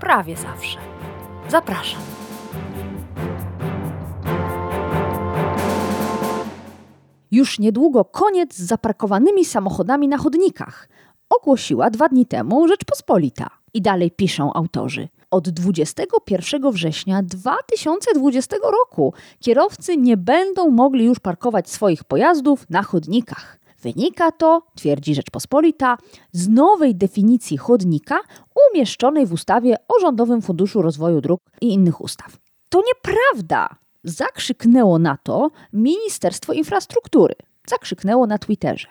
prawie zawsze. Zapraszam. Już niedługo koniec z zaparkowanymi samochodami na chodnikach. Ogłosiła dwa dni temu Rzeczpospolita. I dalej piszą autorzy. Od 21 września 2020 roku kierowcy nie będą mogli już parkować swoich pojazdów na chodnikach. Wynika to, twierdzi Rzeczpospolita, z nowej definicji chodnika umieszczonej w ustawie o Rządowym Funduszu Rozwoju Dróg i innych ustaw. To nieprawda! Zakrzyknęło na to Ministerstwo Infrastruktury. Zakrzyknęło na Twitterze.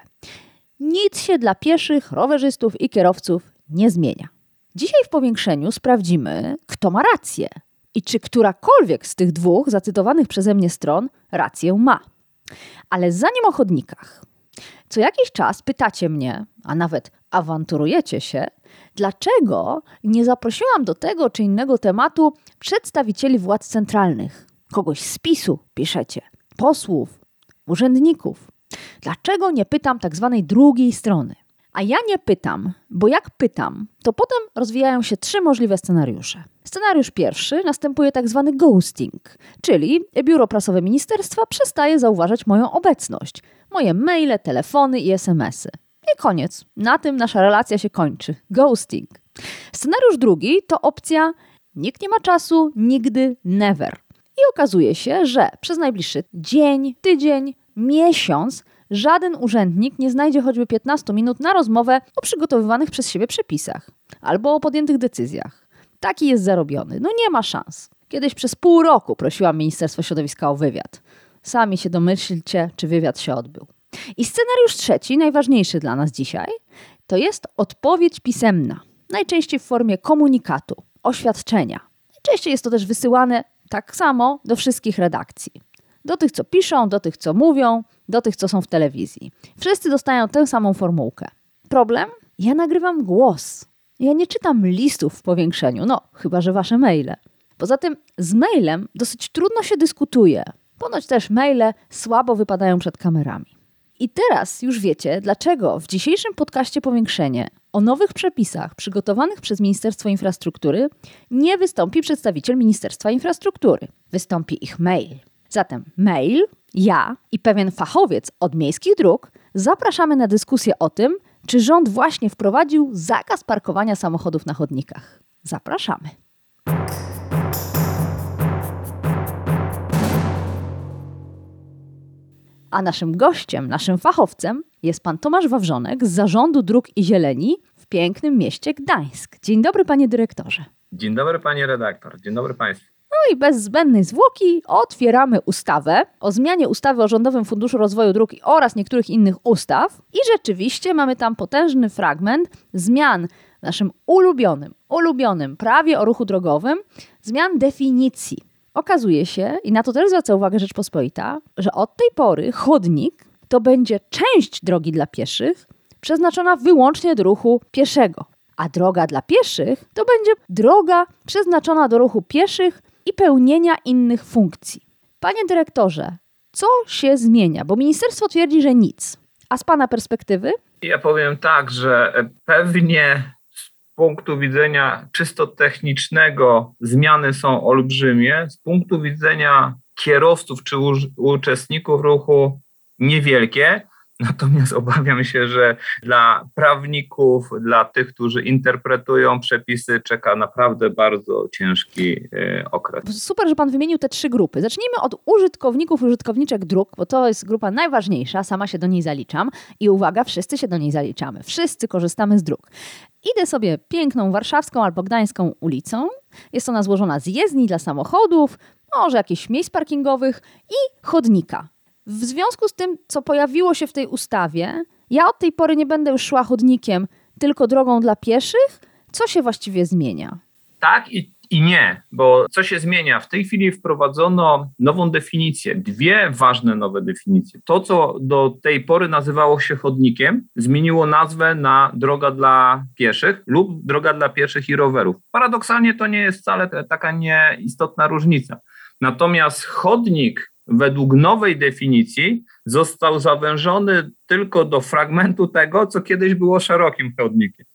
Nic się dla pieszych, rowerzystów i kierowców nie zmienia. Dzisiaj w powiększeniu sprawdzimy, kto ma rację i czy którakolwiek z tych dwóch zacytowanych przeze mnie stron rację ma. Ale zanim o chodnikach. Co jakiś czas pytacie mnie, a nawet awanturujecie się, dlaczego nie zaprosiłam do tego czy innego tematu przedstawicieli władz centralnych, kogoś z PiSu, piszecie, posłów, urzędników. Dlaczego nie pytam tak zwanej drugiej strony? A ja nie pytam, bo jak pytam, to potem rozwijają się trzy możliwe scenariusze. Scenariusz pierwszy następuje tak zwany ghosting, czyli biuro prasowe ministerstwa przestaje zauważać moją obecność, moje maile, telefony i SMSy. I koniec. Na tym nasza relacja się kończy. Ghosting. Scenariusz drugi to opcja nikt nie ma czasu, nigdy, never. I okazuje się, że przez najbliższy dzień, tydzień, miesiąc żaden urzędnik nie znajdzie choćby 15 minut na rozmowę o przygotowywanych przez siebie przepisach albo o podjętych decyzjach. Taki jest zarobiony. No nie ma szans. Kiedyś przez pół roku prosiłam Ministerstwo Środowiska o wywiad. Sami się domyślcie, czy wywiad się odbył. I scenariusz trzeci, najważniejszy dla nas dzisiaj, to jest odpowiedź pisemna. Najczęściej w formie komunikatu, oświadczenia. Najczęściej jest to też wysyłane tak samo do wszystkich redakcji. Do tych, co piszą, do tych, co mówią, do tych, co są w telewizji. Wszyscy dostają tę samą formułkę. Problem? Ja nagrywam głos. Ja nie czytam listów w powiększeniu, no chyba, że wasze maile. Poza tym z mailem dosyć trudno się dyskutuje. Ponoć też maile słabo wypadają przed kamerami. I teraz już wiecie, dlaczego w dzisiejszym podcaście Powiększenie o nowych przepisach przygotowanych przez Ministerstwo Infrastruktury nie wystąpi przedstawiciel Ministerstwa Infrastruktury. Wystąpi ich mail. Zatem mail, ja i pewien fachowiec od miejskich dróg zapraszamy na dyskusję o tym, czy rząd właśnie wprowadził zakaz parkowania samochodów na chodnikach. Zapraszamy. A naszym gościem, naszym fachowcem jest pan Tomasz Wawrzonek z Zarządu Dróg i Zieleni w pięknym mieście Gdańsk. Dzień dobry, panie dyrektorze. Dzień dobry, panie redaktor. Dzień dobry państwu. No i bez zbędnej zwłoki otwieramy ustawę o zmianie ustawy o Rządowym Funduszu Rozwoju Dróg oraz niektórych innych ustaw. I rzeczywiście mamy tam potężny fragment zmian w naszym ulubionym, ulubionym prawie o ruchu drogowym, zmian definicji. Okazuje się, i na to też zwraca uwagę Rzeczpospolita, że od tej pory chodnik to będzie część drogi dla pieszych przeznaczona wyłącznie do ruchu pieszego. A droga dla pieszych to będzie droga przeznaczona do ruchu pieszych i pełnienia innych funkcji. Panie dyrektorze, co się zmienia? Bo ministerstwo twierdzi, że nic. A z Pana perspektywy? Ja powiem tak, że pewnie z punktu widzenia czysto technicznego zmiany są olbrzymie, z punktu widzenia kierowców czy uczestników ruchu niewielkie. Natomiast obawiam się, że dla prawników, dla tych, którzy interpretują przepisy, czeka naprawdę bardzo ciężki e, okres. Super, że Pan wymienił te trzy grupy. Zacznijmy od użytkowników, użytkowniczek dróg, bo to jest grupa najważniejsza, sama się do niej zaliczam. I uwaga, wszyscy się do niej zaliczamy. Wszyscy korzystamy z dróg. Idę sobie piękną warszawską albo gdańską ulicą. Jest ona złożona z jezdni dla samochodów, może jakichś miejsc parkingowych i chodnika. W związku z tym, co pojawiło się w tej ustawie, ja od tej pory nie będę już szła chodnikiem, tylko drogą dla pieszych. Co się właściwie zmienia? Tak i, I nie, bo co się zmienia? W tej chwili wprowadzono nową definicję, dwie ważne nowe definicje. To, co do tej pory nazywało się chodnikiem, zmieniło nazwę na droga dla pieszych lub droga dla pieszych i rowerów. Paradoksalnie to nie jest wcale taka nieistotna różnica. Natomiast chodnik według nowej definicji został zawężony tylko do fragmentu tego, co kiedyś było szerokim chodnikiem.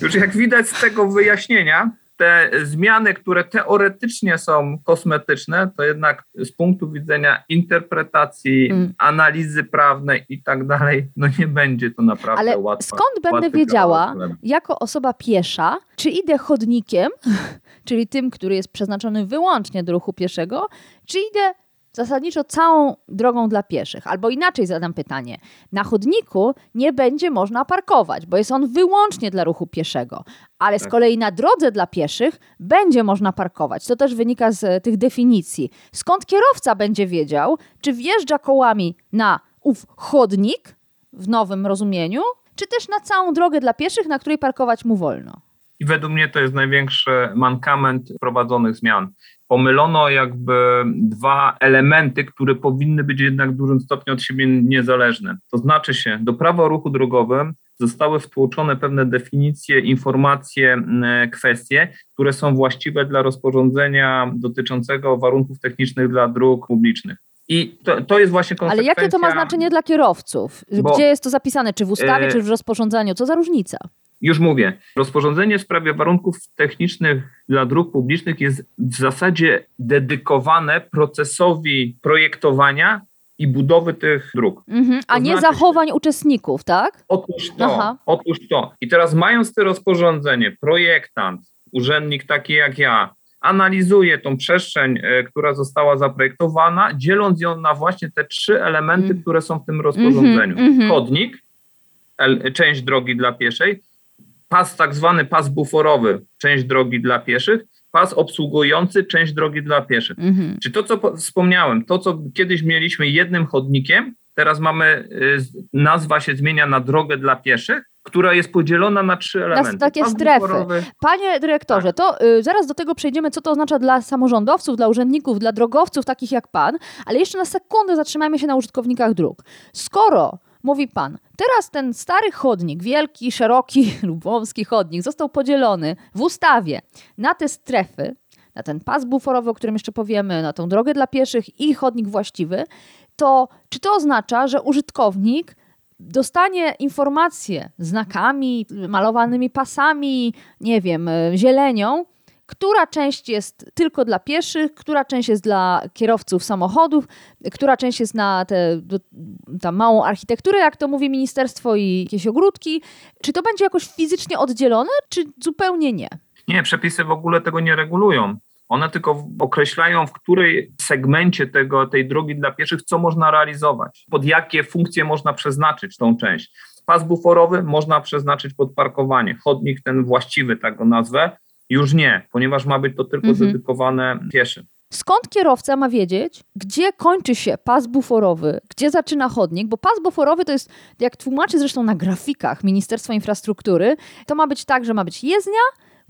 Już jak widać z tego wyjaśnienia, te zmiany, które teoretycznie są kosmetyczne, to jednak z punktu widzenia interpretacji, Mm. analizy prawnej i tak dalej, no nie będzie to naprawdę Ale łatwe. skąd będę wiedziała, jako osoba piesza, czy idę chodnikiem, czyli tym, który jest przeznaczony wyłącznie do ruchu pieszego, czy idę zasadniczo całą drogą dla pieszych? Albo inaczej zadam pytanie. Na chodniku nie będzie można parkować, bo jest on wyłącznie dla ruchu pieszego, ale z Tak. kolei na drodze dla pieszych będzie można parkować. To też wynika z e, tych definicji. Skąd kierowca będzie wiedział, czy wjeżdża kołami na ów chodnik w nowym rozumieniu, czy też na całą drogę dla pieszych, na której parkować mu wolno? I według mnie to jest największy mankament wprowadzonych zmian. Pomylono jakby dwa elementy, które powinny być jednak w dużym stopniu od siebie niezależne. To znaczy się, do prawa o ruchu drogowym zostały wtłoczone pewne definicje, informacje, m, kwestie, które są właściwe dla rozporządzenia dotyczącego warunków technicznych dla dróg publicznych. I to, to jest właśnie Ale konsekwencja... jakie to ma znaczenie dla kierowców? Bo- Gdzie jest to zapisane? Czy w ustawie, E, czy w rozporządzeniu? Co za różnica? Już mówię, rozporządzenie w sprawie warunków technicznych dla dróg publicznych jest w zasadzie dedykowane procesowi projektowania i budowy tych dróg. Mhm. A to nie znaczy, zachowań uczestników, tak? Otóż to, Aha. otóż to. I teraz mając to rozporządzenie, projektant, urzędnik taki jak ja, analizuje tą przestrzeń, e, która została zaprojektowana, dzieląc ją na właśnie te trzy elementy, Mm. które są w tym rozporządzeniu. Mhm, mhm. Chodnik, el- część drogi dla pieszej, pas tak zwany pas buforowy, część drogi dla pieszych, pas obsługujący, część drogi dla pieszych. Mhm. Czy to, co po- wspomniałem, to, co kiedyś mieliśmy jednym chodnikiem, teraz mamy, y, nazwa się zmienia na drogę dla pieszych, która jest podzielona na trzy elementy. takie Pas strefy. buforowy, Panie dyrektorze, Tak. to y, zaraz do tego przejdziemy, co to oznacza dla samorządowców, dla urzędników, dla drogowców takich jak pan, ale jeszcze na sekundę zatrzymajmy się na użytkownikach dróg. Skoro, mówi pan, teraz ten stary chodnik, wielki, szeroki lub wąski chodnik został podzielony w ustawie na te strefy, na ten pas buforowy, o którym jeszcze powiemy, na tą drogę dla pieszych i chodnik właściwy, to czy to oznacza, że użytkownik dostanie informacje znakami, malowanymi pasami, nie wiem, zielenią, która część jest tylko dla pieszych, która część jest dla kierowców samochodów, która część jest na tę małą architekturę, jak to mówi ministerstwo, i jakieś ogródki. Czy to będzie jakoś fizycznie oddzielone, czy zupełnie nie? Nie, przepisy w ogóle tego nie regulują. One tylko określają, w której segmencie tego, tej drogi dla pieszych, co można realizować, pod jakie funkcje można przeznaczyć tą część. Pas buforowy można przeznaczyć pod parkowanie. Chodnik ten właściwy, tak go nazwę, już nie, ponieważ ma być to tylko Mhm. dedykowane pieszym. Skąd kierowca ma wiedzieć, gdzie kończy się pas buforowy, gdzie zaczyna chodnik? Bo pas buforowy to jest, jak tłumaczy zresztą na grafikach Ministerstwa Infrastruktury, to ma być tak, że ma być jezdnia,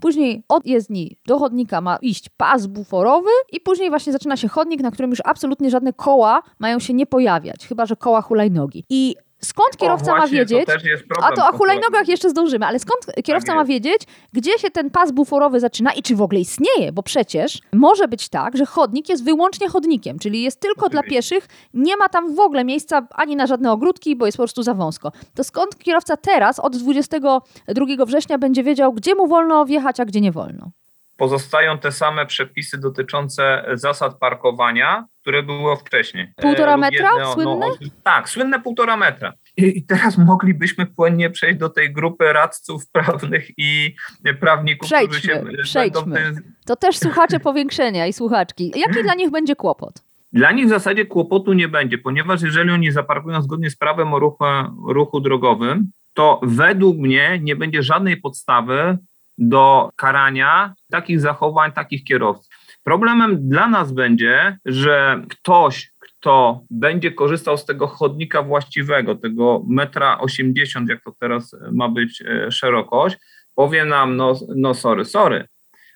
później od jezdni do chodnika ma iść pas buforowy i później właśnie zaczyna się chodnik, na którym już absolutnie żadne koła mają się nie pojawiać, chyba że koła hulajnogi. I skąd kierowca o, ma właśnie, wiedzieć, To też jest problem a to o hulajnogach jeszcze zdążymy, ale skąd kierowca ma wiedzieć, gdzie się ten pas buforowy zaczyna i czy w ogóle istnieje? Bo przecież może być tak, że chodnik jest wyłącznie chodnikiem, czyli jest tylko dla Oczywiście. pieszych, nie ma tam w ogóle miejsca ani na żadne ogródki, bo jest po prostu za wąsko. To skąd kierowca teraz od 22 września będzie wiedział, gdzie mu wolno wjechać, a gdzie nie wolno? Pozostają te same przepisy dotyczące zasad parkowania, które było wcześniej. Półtora lub metra? jedne, Słynne? o- tak, słynne półtora metra. I, I teraz moglibyśmy płynnie przejść do tej grupy radców prawnych i prawników, którzy się Przejdźmy, będą przejdźmy. To też słuchacze powiększenia i słuchaczki. Jaki dla nich będzie kłopot? Dla nich w zasadzie kłopotu nie będzie, ponieważ jeżeli oni zaparkują zgodnie z prawem o ruchu, ruchu drogowym, to według mnie nie będzie żadnej podstawy do karania takich zachowań, takich kierowców. Problemem dla nas będzie, że ktoś, kto będzie korzystał z tego chodnika właściwego, tego metra 80, jak to teraz ma być e, szerokość, powie nam, no, no sorry, sorry,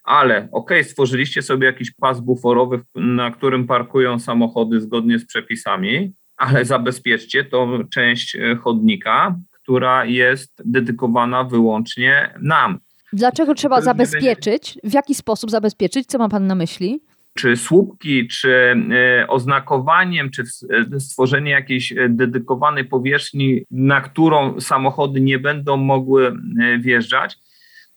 ale okej, okay, stworzyliście sobie jakiś pas buforowy, na którym parkują samochody zgodnie z przepisami, ale zabezpieczcie tą część e, chodnika, która jest dedykowana wyłącznie nam. Dlaczego trzeba zabezpieczyć? W jaki sposób zabezpieczyć? Co ma Pan na myśli? Czy słupki, czy e, oznakowaniem, czy e, stworzenie jakiejś dedykowanej powierzchni, na którą samochody nie będą mogły wjeżdżać.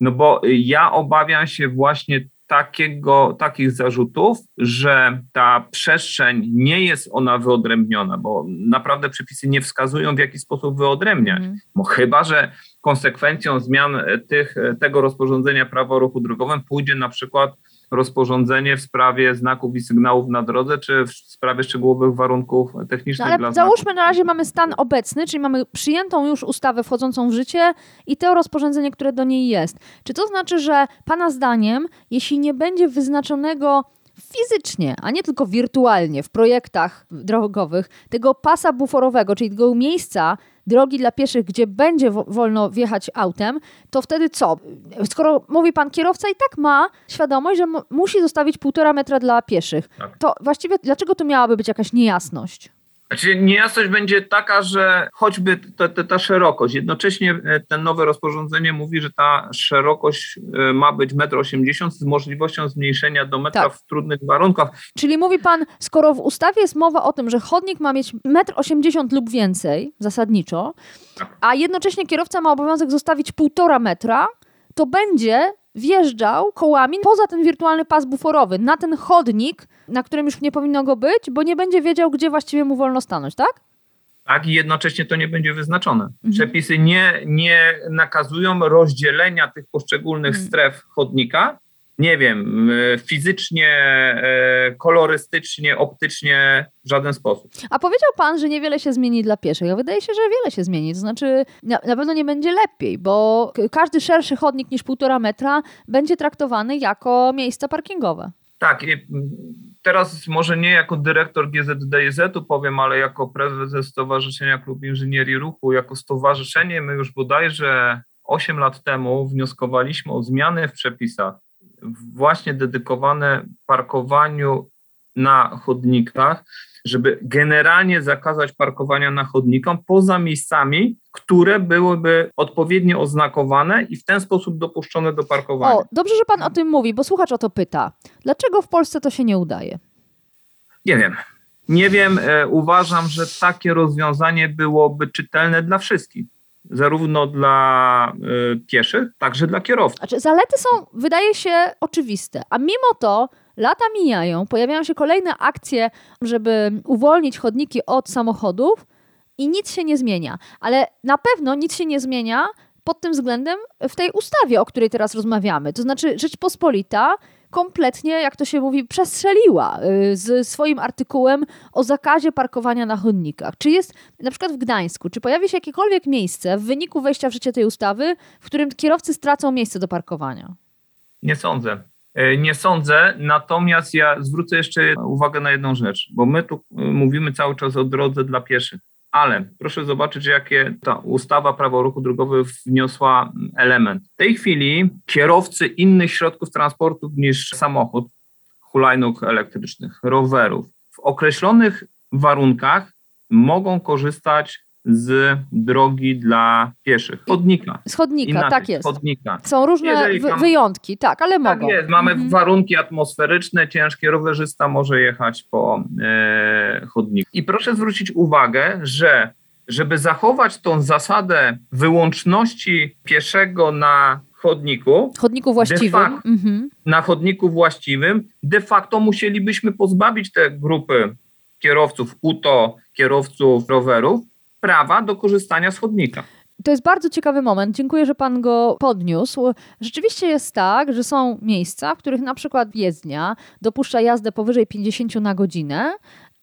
No bo ja obawiam się właśnie takiego, takich zarzutów, że ta przestrzeń nie jest ona wyodrębniona, bo naprawdę przepisy nie wskazują, w jaki sposób wyodrębniać. Mm. Bo chyba, że konsekwencją zmian tych, tego rozporządzenia prawa o ruchu drogowym pójdzie na przykład rozporządzenie w sprawie znaków i sygnałów na drodze, czy w sprawie szczegółowych warunków technicznych no, ale załóżmy na razie mamy stan obecny, czyli mamy przyjętą już ustawę wchodzącą w życie i to rozporządzenie, które do niej jest. Czy to znaczy, że Pana zdaniem, jeśli nie będzie wyznaczonego fizycznie, a nie tylko wirtualnie w projektach drogowych tego pasa buforowego, czyli tego miejsca drogi dla pieszych, gdzie będzie wolno wjechać autem, to wtedy co? Skoro mówi pan kierowca i tak ma świadomość, że musi zostawić półtora metra dla pieszych, tak. to właściwie dlaczego tu miałaby być jakaś niejasność? Znaczy niejasność będzie taka, że choćby ta, ta, ta, szerokość, jednocześnie e, ten nowe rozporządzenie mówi, że ta szerokość e, ma być 1,80 m z możliwością zmniejszenia do metra tak. w trudnych warunkach. Czyli mówi pan, skoro w ustawie jest mowa o tym, że chodnik ma mieć 1,80 m lub więcej, zasadniczo, tak. a jednocześnie kierowca ma obowiązek zostawić 1,5 metra, to będzie wjeżdżał kołami poza ten wirtualny pas buforowy, na ten chodnik, na którym już nie powinno go być, bo nie będzie wiedział, gdzie właściwie mu wolno stanąć, tak? Tak, i jednocześnie to nie będzie wyznaczone. Mhm. Przepisy nie, nie nakazują rozdzielenia tych poszczególnych mhm. stref chodnika, nie wiem, e, fizycznie, e, kolorystycznie, optycznie w żaden sposób. A powiedział pan, że niewiele się zmieni dla pieszych. A wydaje się, że wiele się zmieni. To znaczy, na, na pewno nie będzie lepiej, bo każdy szerszy chodnik niż półtora metra będzie traktowany jako miejsca parkingowe. Tak. Teraz może nie jako dyrektor GZDIZ-u powiem, ale jako prezes Stowarzyszenia Klub Inżynierii Ruchu, jako stowarzyszenie my już bodajże 8 lat temu wnioskowaliśmy o zmiany w przepisach właśnie dedykowane parkowaniu na chodnikach, żeby generalnie zakazać parkowania na chodnikom poza miejscami, które byłyby odpowiednio oznakowane i w ten sposób dopuszczone do parkowania. O, dobrze, że pan o tym mówi, bo słuchacz o to pyta. Dlaczego w Polsce to się nie udaje? Nie wiem. Nie wiem, e, uważam, że takie rozwiązanie byłoby czytelne dla wszystkich zarówno dla y, pieszych, także dla kierowców. Znaczy, zalety są, wydaje się, oczywiste, a mimo to lata mijają, pojawiają się kolejne akcje, żeby uwolnić chodniki od samochodów i nic się nie zmienia. Ale na pewno nic się nie zmienia pod tym względem w tej ustawie, o której teraz rozmawiamy. To znaczy, Rzeczpospolita kompletnie, jak to się mówi, przestrzeliła y, z swoim artykułem o zakazie parkowania na chodnikach. Czy jest na przykład w Gdańsku, czy pojawi się jakiekolwiek miejsce w wyniku wejścia w życie tej ustawy, w którym kierowcy stracą miejsce do parkowania? Nie sądzę. E, nie sądzę, natomiast ja zwrócę jeszcze uwagę na jedną rzecz, bo my tu y, mówimy cały czas o drodze dla pieszych ale proszę zobaczyć, jakie ta ustawa prawo o ruchu drogowym wniosła element. W tej chwili kierowcy innych środków transportu niż samochód, hulajnóg elektrycznych, rowerów, w określonych warunkach mogą korzystać z drogi dla pieszych. Chodnika. Z chodnika, Inaczej, tak jest. Chodnika. Są różne tam, wyjątki, tak, ale tak mogą. Tak jest, mamy mhm. warunki atmosferyczne, ciężkie, rowerzysta może jechać po e, chodniku. I proszę zwrócić uwagę, że żeby zachować tą zasadę wyłączności pieszego na chodniku. Chodniku właściwym. Facto, mhm. Na chodniku właściwym, de facto musielibyśmy pozbawić te grupy kierowców UTO, kierowców rowerów, prawa do korzystania z chodnika. To jest bardzo ciekawy moment. Dziękuję, że Pan go podniósł. Rzeczywiście jest tak, że są miejsca, w których na przykład jezdnia dopuszcza jazdę powyżej 50 na godzinę,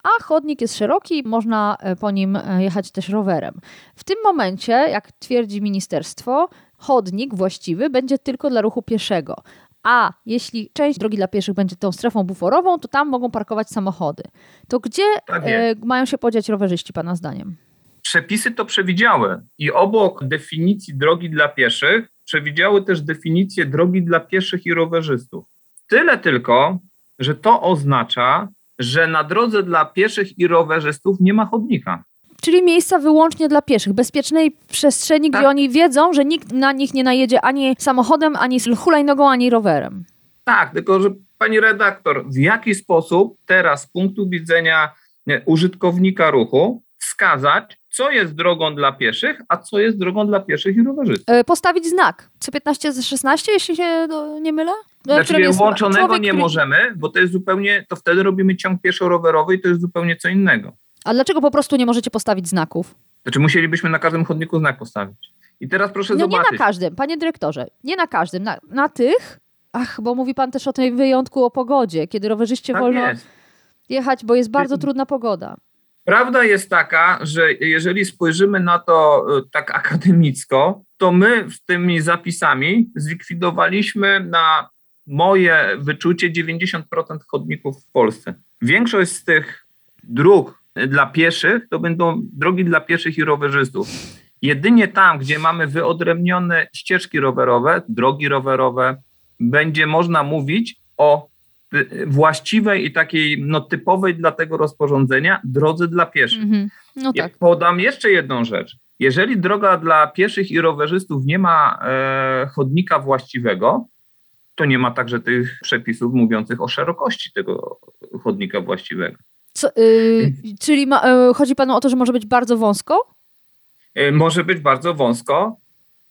a chodnik jest szeroki, można e, po nim e, jechać też rowerem. W tym momencie, jak twierdzi ministerstwo, chodnik właściwy będzie tylko dla ruchu pieszego. A jeśli część drogi dla pieszych będzie tą strefą buforową, to tam mogą parkować samochody. To gdzie tak e, mają się podziać rowerzyści, Pana zdaniem? Przepisy to przewidziały i obok definicji drogi dla pieszych przewidziały też definicję drogi dla pieszych i rowerzystów. Tyle tylko, że to oznacza, że na drodze dla pieszych i rowerzystów nie ma chodnika. Czyli miejsca wyłącznie dla pieszych, bezpiecznej przestrzeni, Tak. gdzie oni wiedzą, że nikt na nich nie najedzie ani samochodem, ani hulajnogą, ani rowerem. Tak, tylko że pani redaktor, w jaki sposób teraz z punktu widzenia nie, użytkownika ruchu wskazać, co jest drogą dla pieszych, a co jest drogą dla pieszych i rowerzystów? E, Postawić znak. Co 15 z 16, jeśli się no, nie mylę? Na Znaczy łączonego człowiek, nie który- możemy, bo to jest zupełnie, to wtedy robimy ciąg pieszo-rowerowy i to jest zupełnie co innego. A dlaczego po prostu nie możecie postawić znaków? Znaczy musielibyśmy na każdym chodniku znak postawić. I teraz proszę No nie zobaczyć. na każdym, panie dyrektorze, nie na każdym. Na, na tych, ach, bo mówi pan też o tym wyjątku o pogodzie, kiedy rowerzyście tak wolno jest. jechać, bo jest bardzo trudna pogoda. Prawda jest taka, że jeżeli spojrzymy na to y, tak akademicko, to my z tymi zapisami zlikwidowaliśmy na moje wyczucie 90% chodników w Polsce. Większość z tych dróg dla pieszych to będą drogi dla pieszych i rowerzystów. Jedynie tam, gdzie mamy wyodrębnione ścieżki rowerowe, drogi rowerowe, będzie można mówić o właściwej i takiej no, typowej dla tego rozporządzenia drodze dla pieszych. Mhm. No Ja tak. Podam jeszcze jedną rzecz. Jeżeli droga dla pieszych i rowerzystów nie ma e, chodnika właściwego, to nie ma także tych przepisów mówiących o szerokości tego chodnika właściwego. Co, y, czyli ma, y, chodzi panu o to, że może być bardzo wąsko? E, może być bardzo wąsko,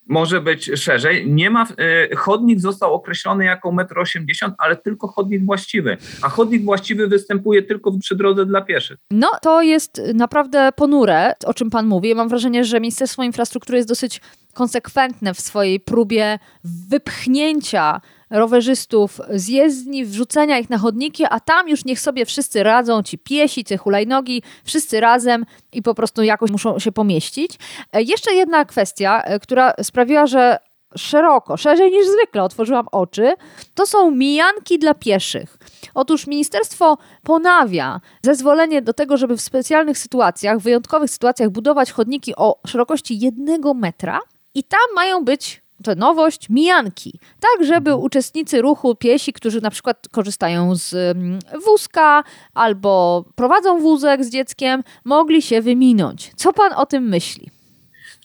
może być szerzej. Nie ma, e, chodnik został określony jako 1,80 m, ale tylko chodnik właściwy. A chodnik właściwy występuje tylko przy drodze dla pieszych. No, to jest naprawdę ponure, o czym pan mówi. Mam wrażenie, że Ministerstwo Infrastruktury jest dosyć konsekwentne w swojej próbie wypchnięcia rowerzystów z jezdni, wrzucenia ich na chodniki, a tam już niech sobie wszyscy radzą, ci piesi, te hulajnogi, wszyscy razem i po prostu jakoś muszą się pomieścić. E, Jeszcze jedna kwestia, e, która sprawiła, że szeroko, szerzej niż zwykle otworzyłam oczy, to są mijanki dla pieszych. Otóż ministerstwo ponawia zezwolenie do tego, żeby w specjalnych sytuacjach, wyjątkowych sytuacjach budować chodniki o szerokości jednego metra i tam mają być to nowość, mijanki. Tak, żeby uczestnicy ruchu, piesi, którzy na przykład korzystają z mm, wózka albo prowadzą wózek z dzieckiem, mogli się wyminąć. Co pan o tym myśli?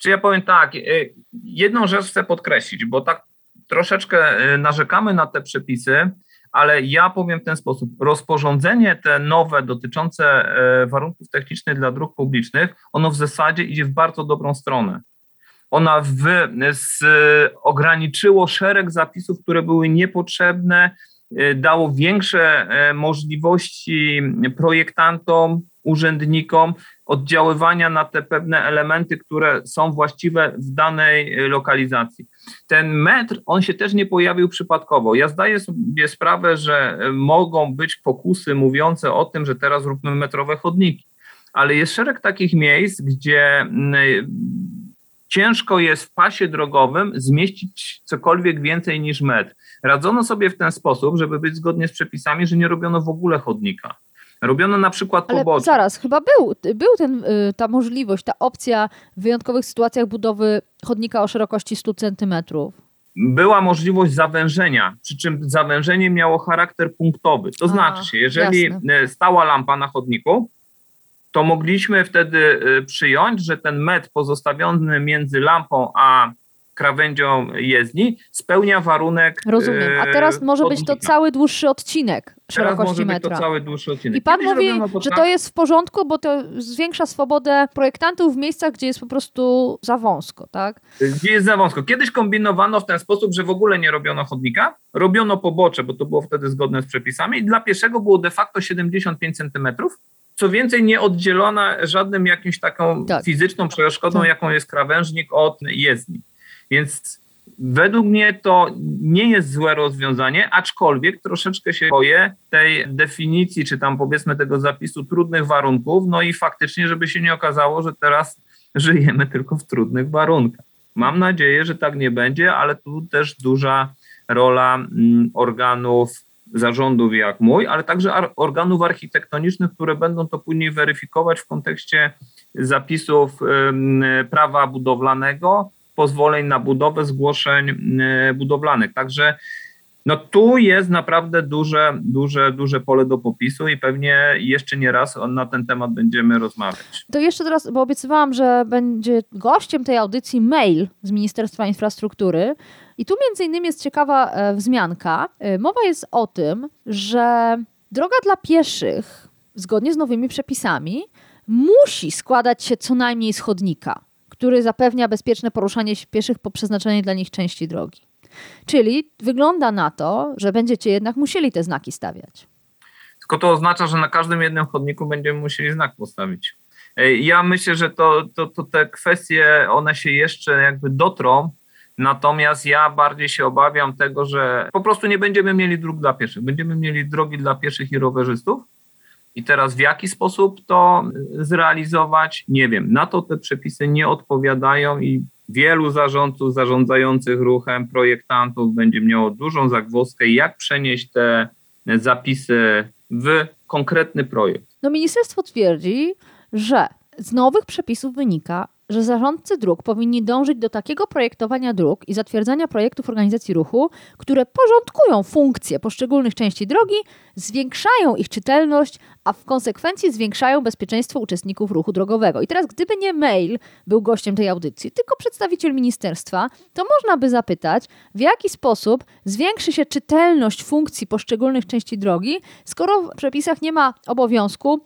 Czy ja powiem tak, y, jedną rzecz chcę podkreślić, bo tak troszeczkę y, narzekamy na te przepisy, ale ja powiem w ten sposób. Rozporządzenie te nowe dotyczące y, warunków technicznych dla dróg publicznych, ono w zasadzie idzie w bardzo dobrą stronę. Ona w, z, ograniczyło szereg zapisów, które były niepotrzebne, y, dało większe y, możliwości projektantom, urzędnikom oddziaływania na te pewne elementy, które są właściwe w danej lokalizacji. Ten metr, on się też nie pojawił przypadkowo. Ja zdaję sobie sprawę, że y, mogą być pokusy mówiące o tym, że teraz róbmy metrowe chodniki, ale jest szereg takich miejsc, gdzie ciężko jest w pasie drogowym zmieścić cokolwiek więcej niż metr. Radzono sobie w ten sposób, żeby być zgodnie z przepisami, że nie robiono w ogóle chodnika. Robiono na przykład Ale pobocze. zaraz, chyba był, był ten, y, ta możliwość, ta opcja w wyjątkowych sytuacjach budowy chodnika o szerokości 100 centymetrów. była możliwość zawężenia, przy czym zawężenie miało charakter punktowy. To A, znaczy się, jeżeli jasne. e, stała lampa na chodniku, to mogliśmy wtedy e, przyjąć, że ten metr pozostawiony między lampą a krawędzią jezdni spełnia warunek. Rozumiem. A teraz może być to cały dłuższy odcinek szerokości metra. to cały dłuższy odcinek. I pan Kiedyś mówi, robiono że to jest w porządku, bo to zwiększa swobodę projektantów w miejscach, gdzie jest po prostu za wąsko, tak? Gdzie jest za wąsko. Kiedyś kombinowano w ten sposób, że w ogóle nie robiono chodnika, robiono pobocze, bo to było wtedy zgodne z przepisami i dla pieszego było de facto 75 centymetrów. Co więcej, nie oddzielona żadnym jakimś taką Tak. fizyczną przeszkodą, Tak. jaką jest krawężnik od jezdni. Więc według mnie to nie jest złe rozwiązanie, aczkolwiek troszeczkę się boję tej definicji, czy tam powiedzmy tego zapisu trudnych warunków, no i faktycznie, żeby się nie okazało, że teraz żyjemy tylko w trudnych warunkach. Mam nadzieję, że tak nie będzie, ale tu też duża rola mm, organów zarządów jak mój, ale także organów architektonicznych, które będą to później weryfikować w kontekście zapisów prawa budowlanego, pozwoleń na budowę, zgłoszeń y, budowlanych. Także No tu jest naprawdę duże, duże, duże pole do popisu i pewnie jeszcze nie raz na ten temat będziemy rozmawiać. To jeszcze teraz, bo obiecywałam, że będzie gościem tej audycji mail z Ministerstwa Infrastruktury. I tu między innymi jest ciekawa e, wzmianka. E, mowa jest o tym, że droga dla pieszych, zgodnie z nowymi przepisami, musi składać się co najmniej z chodnika, który zapewnia bezpieczne poruszanie się pieszych po przeznaczeniu dla nich części drogi. Czyli wygląda na to, że będziecie jednak musieli te znaki stawiać. Tylko to oznacza, że na każdym jednym chodniku będziemy musieli znak postawić. Ja myślę, że to, to, to te kwestie, one się jeszcze jakby dotrą, natomiast ja bardziej się obawiam tego, że po prostu nie będziemy mieli dróg dla pieszych. Będziemy mieli drogi dla pieszych i rowerzystów. I teraz w jaki sposób to zrealizować, nie wiem. Na to te przepisy nie odpowiadają i wielu zarządców zarządzających ruchem, projektantów będzie miało dużą zagwozdkę, jak przenieść te zapisy w konkretny projekt. No ministerstwo twierdzi, że z nowych przepisów wynika, że zarządcy dróg powinni dążyć do takiego projektowania dróg i zatwierdzania projektów organizacji ruchu, które porządkują funkcje poszczególnych części drogi, zwiększają ich czytelność, a w konsekwencji zwiększają bezpieczeństwo uczestników ruchu drogowego. I teraz, gdyby nie mail był gościem tej audycji, tylko przedstawiciel ministerstwa, to można by zapytać, w jaki sposób zwiększy się czytelność funkcji poszczególnych części drogi, skoro w przepisach nie ma obowiązku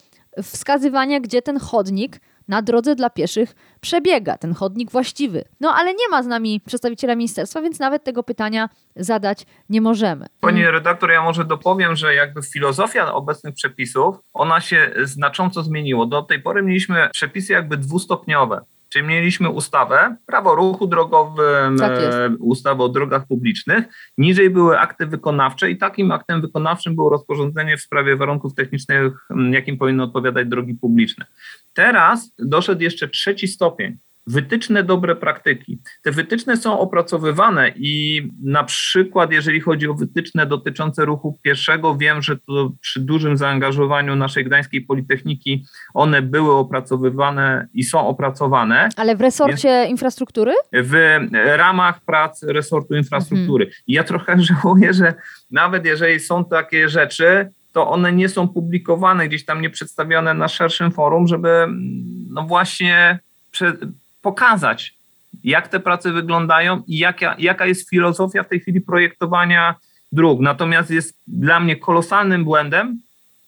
wskazywania, gdzie ten chodnik na drodze dla pieszych przebiega, ten chodnik właściwy. No ale nie ma z nami przedstawiciela ministerstwa, więc nawet tego pytania zadać nie możemy. Pani redaktor, ja może dopowiem, że jakby filozofia obecnych przepisów, ona się znacząco zmieniło. Do tej pory mieliśmy przepisy jakby dwustopniowe. Czyli mieliśmy ustawę, prawo o ruchu drogowym, Tak e, ustawę o drogach publicznych. Niżej były akty wykonawcze i takim aktem wykonawczym było rozporządzenie w sprawie warunków technicznych, jakim powinny odpowiadać drogi publiczne. Teraz doszedł jeszcze trzeci stopień. Wytyczne dobre praktyki. Te wytyczne są opracowywane i na przykład, jeżeli chodzi o wytyczne dotyczące ruchu pieszego, wiem, że to przy dużym zaangażowaniu naszej Gdańskiej Politechniki one były opracowywane i są opracowane Ale w resorcie infrastruktury? w ramach prac resortu infrastruktury. I ja trochę żałuję, że nawet jeżeli są takie rzeczy, to one nie są publikowane, gdzieś tam nie przedstawione na szerszym forum, żeby mm, no właśnie pokazać, jak te prace wyglądają i jaka, jaka jest filozofia w tej chwili projektowania dróg. Natomiast jest dla mnie kolosalnym błędem,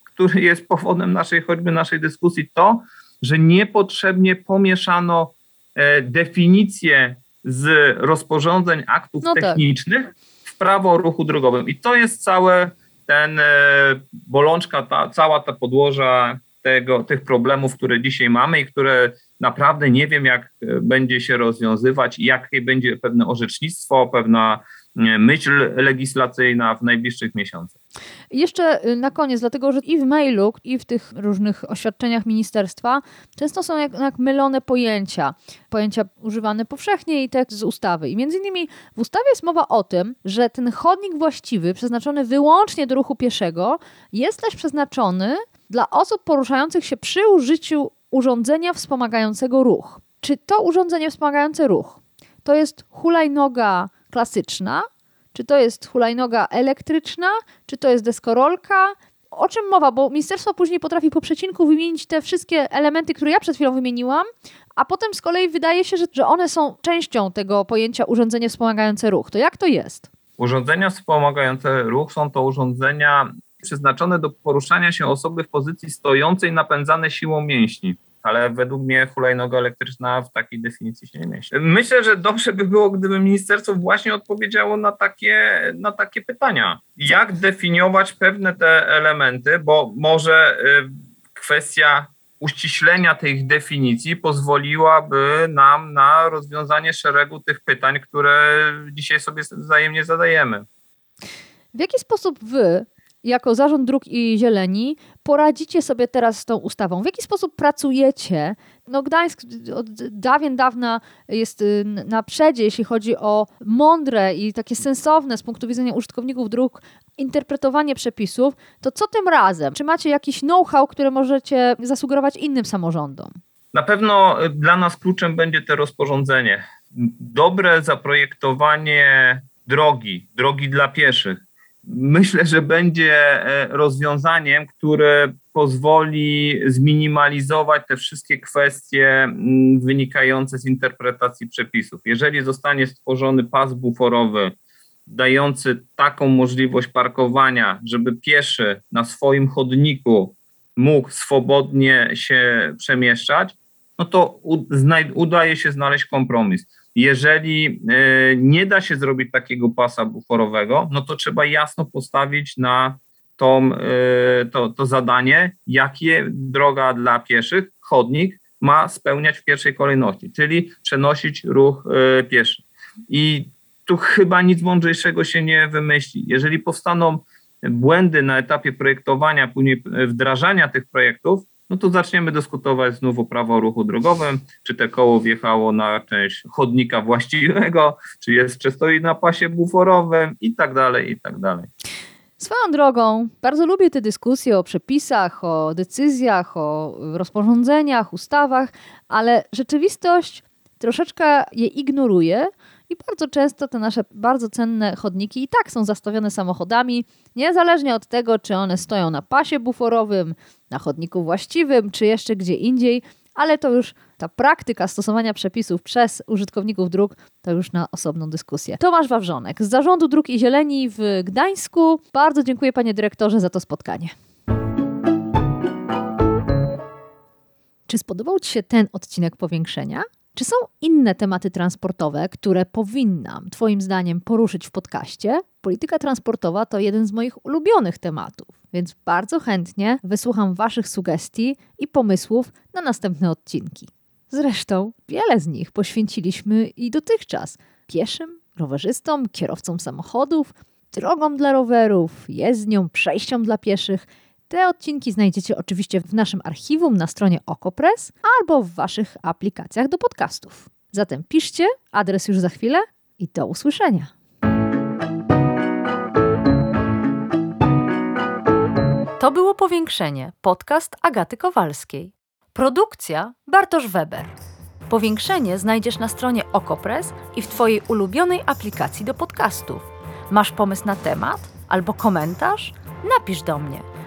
który jest powodem naszej, choćby naszej dyskusji, to, że niepotrzebnie pomieszano e, definicje z rozporządzeń aktów No tak. technicznych w prawo o ruchu drogowym. I to jest całe ten e, bolączka, ta, cała ta podłoża tego, tych problemów, które dzisiaj mamy i które naprawdę nie wiem, jak e, będzie się rozwiązywać i jakie będzie pewne orzecznictwo, pewna e, myśl legislacyjna w najbliższych miesiącach. Jeszcze y, na koniec, dlatego że i w mailu, i w tych różnych oświadczeniach ministerstwa często są jak, jak mylone pojęcia. Pojęcia używane powszechnie i tekst z ustawy. I między innymi w ustawie jest mowa o tym, że ten chodnik właściwy, przeznaczony wyłącznie do ruchu pieszego, jest też przeznaczony dla osób poruszających się przy użyciu urządzenia wspomagającego ruch. Czy to urządzenie wspomagające ruch to jest hulajnoga klasyczna, czy to jest hulajnoga elektryczna, czy to jest deskorolka? O czym mowa? Bo ministerstwo później potrafi po przecinku wymienić te wszystkie elementy, które ja przed chwilą wymieniłam, a potem z kolei wydaje się, że, że one są częścią tego pojęcia urządzenie wspomagające ruch. To jak to jest? Urządzenia wspomagające ruch są to urządzenia przeznaczone do poruszania się osoby w pozycji stojącej, napędzane siłą mięśni. Ale według mnie hulajnoga elektryczna w takiej definicji się nie mieści. Myślę, że dobrze by było, gdyby ministerstwo właśnie odpowiedziało na takie, na takie pytania. Jak definiować pewne te elementy, bo może y, kwestia uściślenia tych definicji pozwoliłaby nam na rozwiązanie szeregu tych pytań, które dzisiaj sobie wzajemnie zadajemy. W jaki sposób wy, jako Zarząd Dróg i Zieleni, poradzicie sobie teraz z tą ustawą? W jaki sposób pracujecie? No Gdańsk od dawien dawna jest y, na przedzie, jeśli chodzi o mądre i takie sensowne z punktu widzenia użytkowników dróg interpretowanie przepisów. To co tym razem? Czy macie jakiś know-how, który możecie zasugerować innym samorządom? Na pewno y, dla nas kluczem będzie to rozporządzenie. Dobre zaprojektowanie drogi, drogi dla pieszych, myślę, że będzie e, rozwiązaniem, które pozwoli zminimalizować te wszystkie kwestie mm, wynikające z interpretacji przepisów. Jeżeli zostanie stworzony pas buforowy, dający taką możliwość parkowania, żeby pieszy na swoim chodniku mógł swobodnie się przemieszczać, no to udaje się znaleźć kompromis. Jeżeli e, nie da się zrobić takiego pasa buforowego, no to trzeba jasno postawić na tą, e, to, to zadanie, jakie droga dla pieszych, chodnik ma spełniać w pierwszej kolejności, czyli przenosić ruch e, pieszy. I tu chyba nic mądrzejszego się nie wymyśli. Jeżeli powstaną błędy na etapie projektowania, później wdrażania tych projektów, no to zaczniemy dyskutować znów o prawo ruchu drogowym, czy te koło wjechało na część chodnika właściwego, czy jeszcze stoi na pasie buforowym? I tak dalej, i tak dalej. Swoją drogą, bardzo lubię te dyskusje o przepisach, o decyzjach, o rozporządzeniach, ustawach, ale rzeczywistość troszeczkę je ignoruje i bardzo często te nasze bardzo cenne chodniki i tak są zastawione samochodami, niezależnie od tego, czy one stoją na pasie buforowym, na chodniku właściwym, czy jeszcze gdzie indziej, ale to już ta praktyka stosowania przepisów przez użytkowników dróg to już na osobną dyskusję. Tomasz Wawrzonek z Zarządu Dróg i Zieleni w Gdańsku. Bardzo dziękuję panie dyrektorze za to spotkanie. Czy spodobał Ci się ten odcinek powiększenia? Czy są inne tematy transportowe, które powinnam Twoim zdaniem poruszyć w podcaście? Polityka transportowa to jeden z moich ulubionych tematów, więc bardzo chętnie wysłucham Waszych sugestii i pomysłów na następne odcinki. Zresztą wiele z nich poświęciliśmy i dotychczas pieszym, rowerzystom, kierowcom samochodów, drogom dla rowerów, jezdniom, przejściom dla pieszych – te odcinki znajdziecie oczywiście w naszym archiwum na stronie Okopres albo w Waszych aplikacjach do podcastów. Zatem piszcie, adres już za chwilę i do usłyszenia. To było powiększenie, podcast Agaty Kowalskiej. Produkcja Bartosz Weber. Powiększenie znajdziesz na stronie Okopres i w Twojej ulubionej aplikacji do podcastów. Masz pomysł na temat albo komentarz? Napisz do mnie –